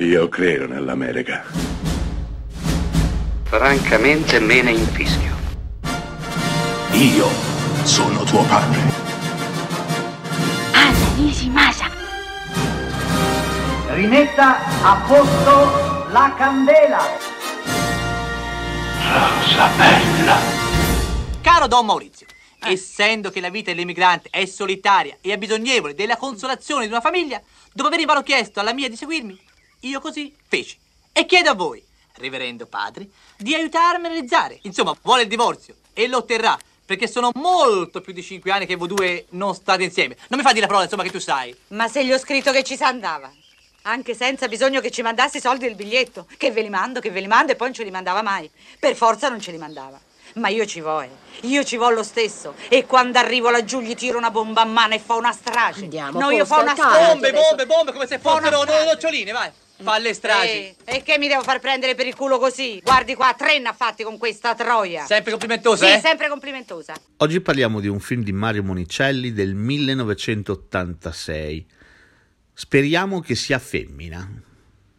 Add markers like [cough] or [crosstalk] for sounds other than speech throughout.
Io credo nell'America. Francamente me ne infischio. Io sono tuo padre. Anna Nishimasa. Rimetta a posto la candela. Rosa bella. Caro Don Maurizio, essendo che la vita dell'emigrante è solitaria e abbisognevole della consolazione di una famiglia, dopo aver invano chiesto alla mia di seguirmi, io così feci. E chiedo a voi, reverendo padre, di aiutarmi a realizzare. Insomma, vuole il divorzio e lo otterrà, perché sono molto più di cinque anni che voi due non state insieme. Non mi fa dire la parola, insomma, che tu sai. Ma se gli ho scritto che ci si andava. Anche senza bisogno che ci mandassi i soldi del biglietto. Che ve li mando, che ve li mando e poi non ce li mandava mai. Per forza non ce li mandava. Ma io ci vo, eh. Io ci vo lo stesso. E quando arrivo laggiù gli tiro una bomba a mano e fa una strage. Andiamo, No, io fa una strage. Bombe, bombe, bombe, come se fossero noccioline, vai. Fa le stragi. Eh, e che mi devo far prendere per il culo così? Guardi qua, tre ne ha fatti con questa troia. Sempre complimentosa, sì, eh? sempre complimentosa. Oggi parliamo di un film di Mario Monicelli del 1986. Speriamo che sia femmina.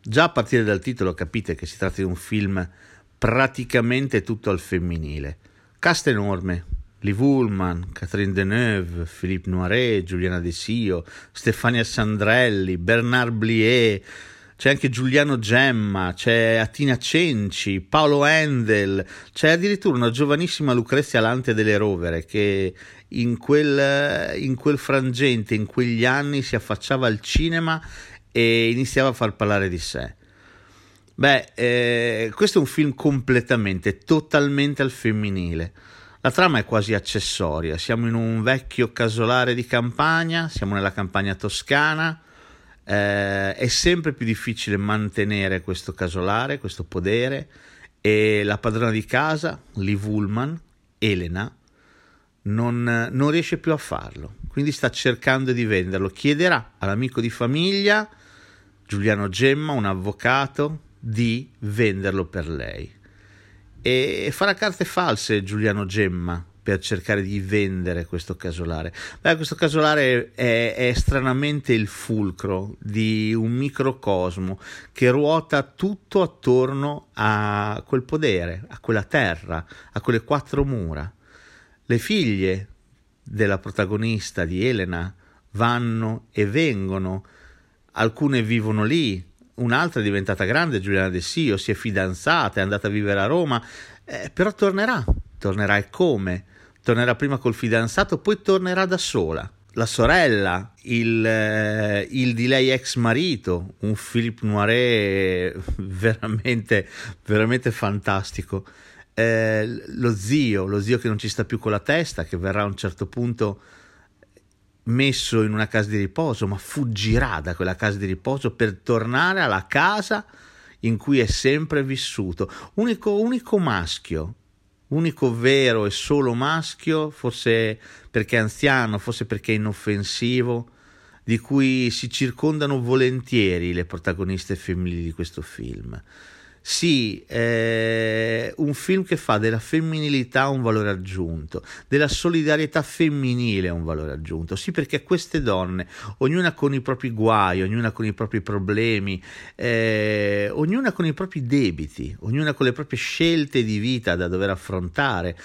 Già a partire dal titolo capite che si tratta di un film praticamente tutto al femminile. Cast enorme. Liv Ullman, Catherine Deneuve, Philippe Noiret, Giuliana De Sio, Stefania Sandrelli, Bernard Blier, c'è anche Giuliano Gemma, c'è Atina Cenci, Paolo Endel, c'è addirittura una giovanissima Lucrezia Lante delle Rovere che in quel, in quel frangente, in quegli anni si affacciava al cinema e iniziava a far parlare di sé. Beh, eh, questo è un film completamente, totalmente al femminile. La trama è quasi accessoria. Siamo in un vecchio casolare di campagna, siamo nella campagna toscana. Eh, è sempre più difficile mantenere questo casolare, questo podere. E la padrona di casa, Liv Ullman, Elena, non, non riesce più a farlo. Quindi sta cercando di venderlo. Chiederà all'amico di famiglia, Giuliano Gemma, un avvocato, di venderlo per lei e farà carte false Giuliano Gemma per cercare di vendere questo casolare. Beh, questo casolare è, è stranamente il fulcro di un microcosmo che ruota tutto attorno a quel podere, a quella terra, a quelle quattro mura. Le figlie della protagonista di Elena vanno e vengono, alcune vivono lì, un'altra è diventata grande, Giuliana De Sio, si è fidanzata, è andata a vivere a Roma, eh, però tornerà, tornerà e come? Tornerà prima col fidanzato, poi tornerà da sola. La sorella, il, eh, il di lei ex marito, un Philippe Noiret [laughs] veramente, veramente fantastico. Eh, lo zio, lo zio che non ci sta più con la testa, che verrà a un certo punto messo in una casa di riposo, ma fuggirà da quella casa di riposo per tornare alla casa in cui è sempre vissuto. Unico, unico maschio, unico vero e solo maschio, forse perché anziano, forse perché inoffensivo, di cui si circondano volentieri le protagoniste femminili di questo film. Sì, è un film che fa della femminilità un valore aggiunto, della solidarietà femminile un valore aggiunto. Sì, perché queste donne, ognuna con i propri guai, ognuna con i propri problemi, eh, ognuna con i propri debiti, ognuna con le proprie scelte di vita da dover affrontare,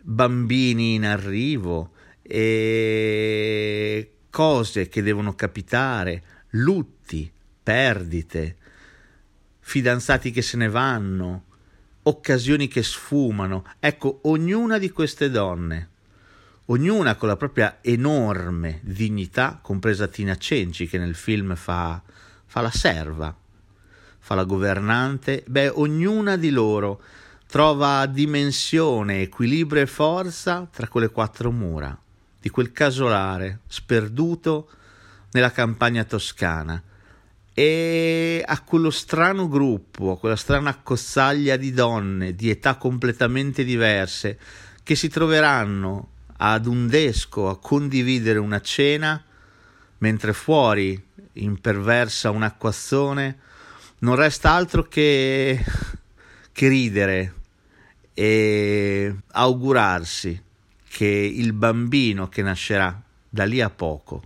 bambini in arrivo, e cose che devono capitare, lutti, perdite fidanzati che se ne vanno, occasioni che sfumano. Ecco, ognuna di queste donne, ognuna con la propria enorme dignità, compresa Tina Cenci che nel film fa, fa la serva, fa la governante, beh, ognuna di loro trova dimensione, equilibrio e forza tra quelle quattro mura, di quel casolare sperduto nella campagna toscana e a quello strano gruppo, a quella strana accozzaglia di donne di età completamente diverse che si troveranno ad un desco a condividere una cena mentre fuori imperversa un acquazzone non resta altro che, che ridere e augurarsi che il bambino che nascerà da lì a poco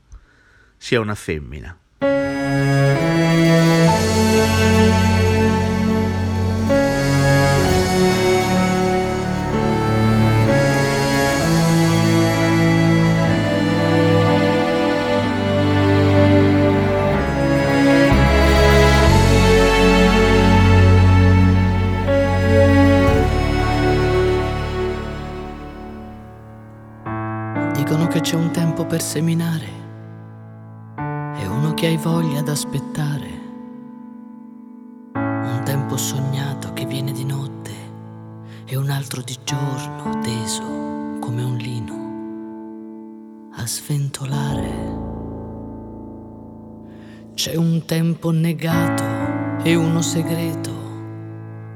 sia una femmina. Seminare e uno che hai voglia d'aspettare. Un tempo sognato che viene di notte e un altro di giorno teso come un lino a sventolare. C'è un tempo negato e uno segreto,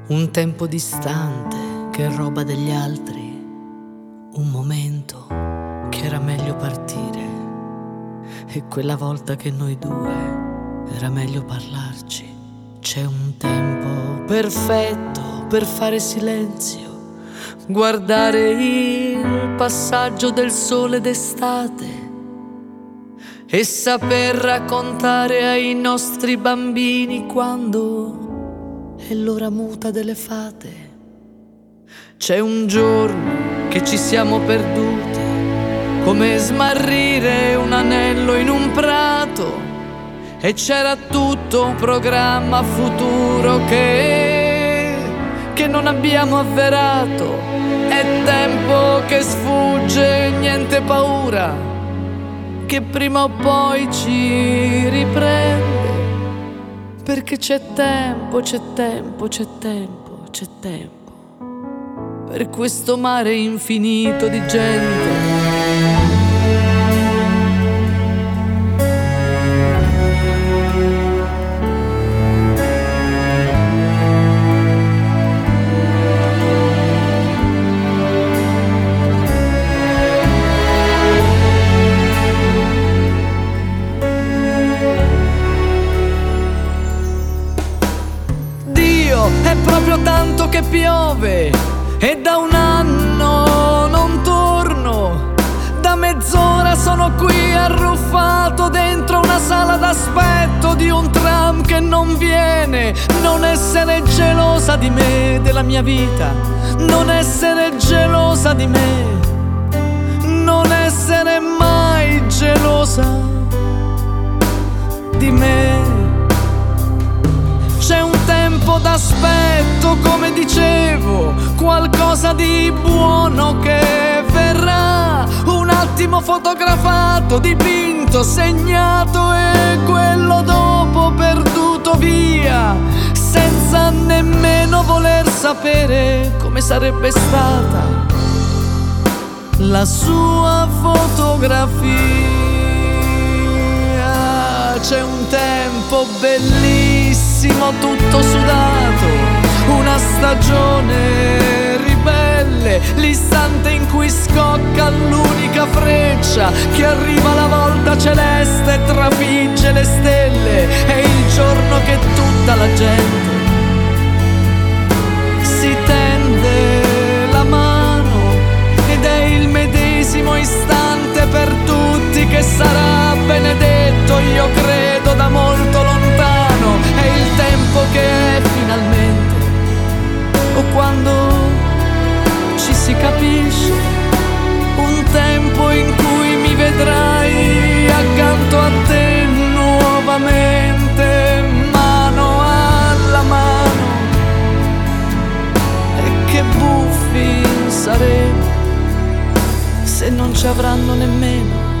un tempo distante che è roba degli altri, un momento che era meglio partire e quella volta che noi due era meglio parlarci. C'è un tempo perfetto per fare silenzio, guardare il passaggio del sole d'estate e saper raccontare ai nostri bambini quando è l'ora muta delle fate. C'è un giorno che ci siamo perduti, come smarrire un anello in un prato. E c'era tutto un programma futuro che, che non abbiamo avverato. È tempo che sfugge, niente paura, che prima o poi ci riprende. Perché c'è tempo, c'è tempo, c'è tempo, c'è tempo per questo mare infinito di gente. Non essere gelosa di me, della mia vita. Non essere gelosa di me. Non essere mai gelosa di me. C'è un tempo d'aspetto, come dicevo, qualcosa di buono che. Un attimo fotografato, dipinto, segnato e quello dopo perduto via, senza nemmeno voler sapere come sarebbe stata la sua fotografia. C'è un tempo bellissimo, tutto sudato, una stagione ribelle, l'istante in cui scocca l'unica freccia che arriva la volta celeste e trafigge le stelle, è il giorno che tutta la gente si tende la mano ed è il medesimo istante per tutti che sarà benedetto, io credo da non ci avranno nemmeno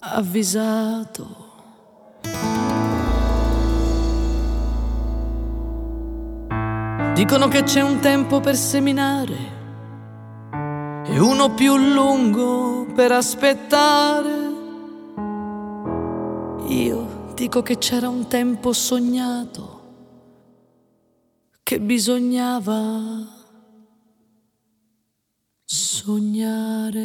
avvisato. Dicono che c'è un tempo per seminare e uno più lungo per aspettare. Io dico che c'era un tempo sognato che bisognava sognare.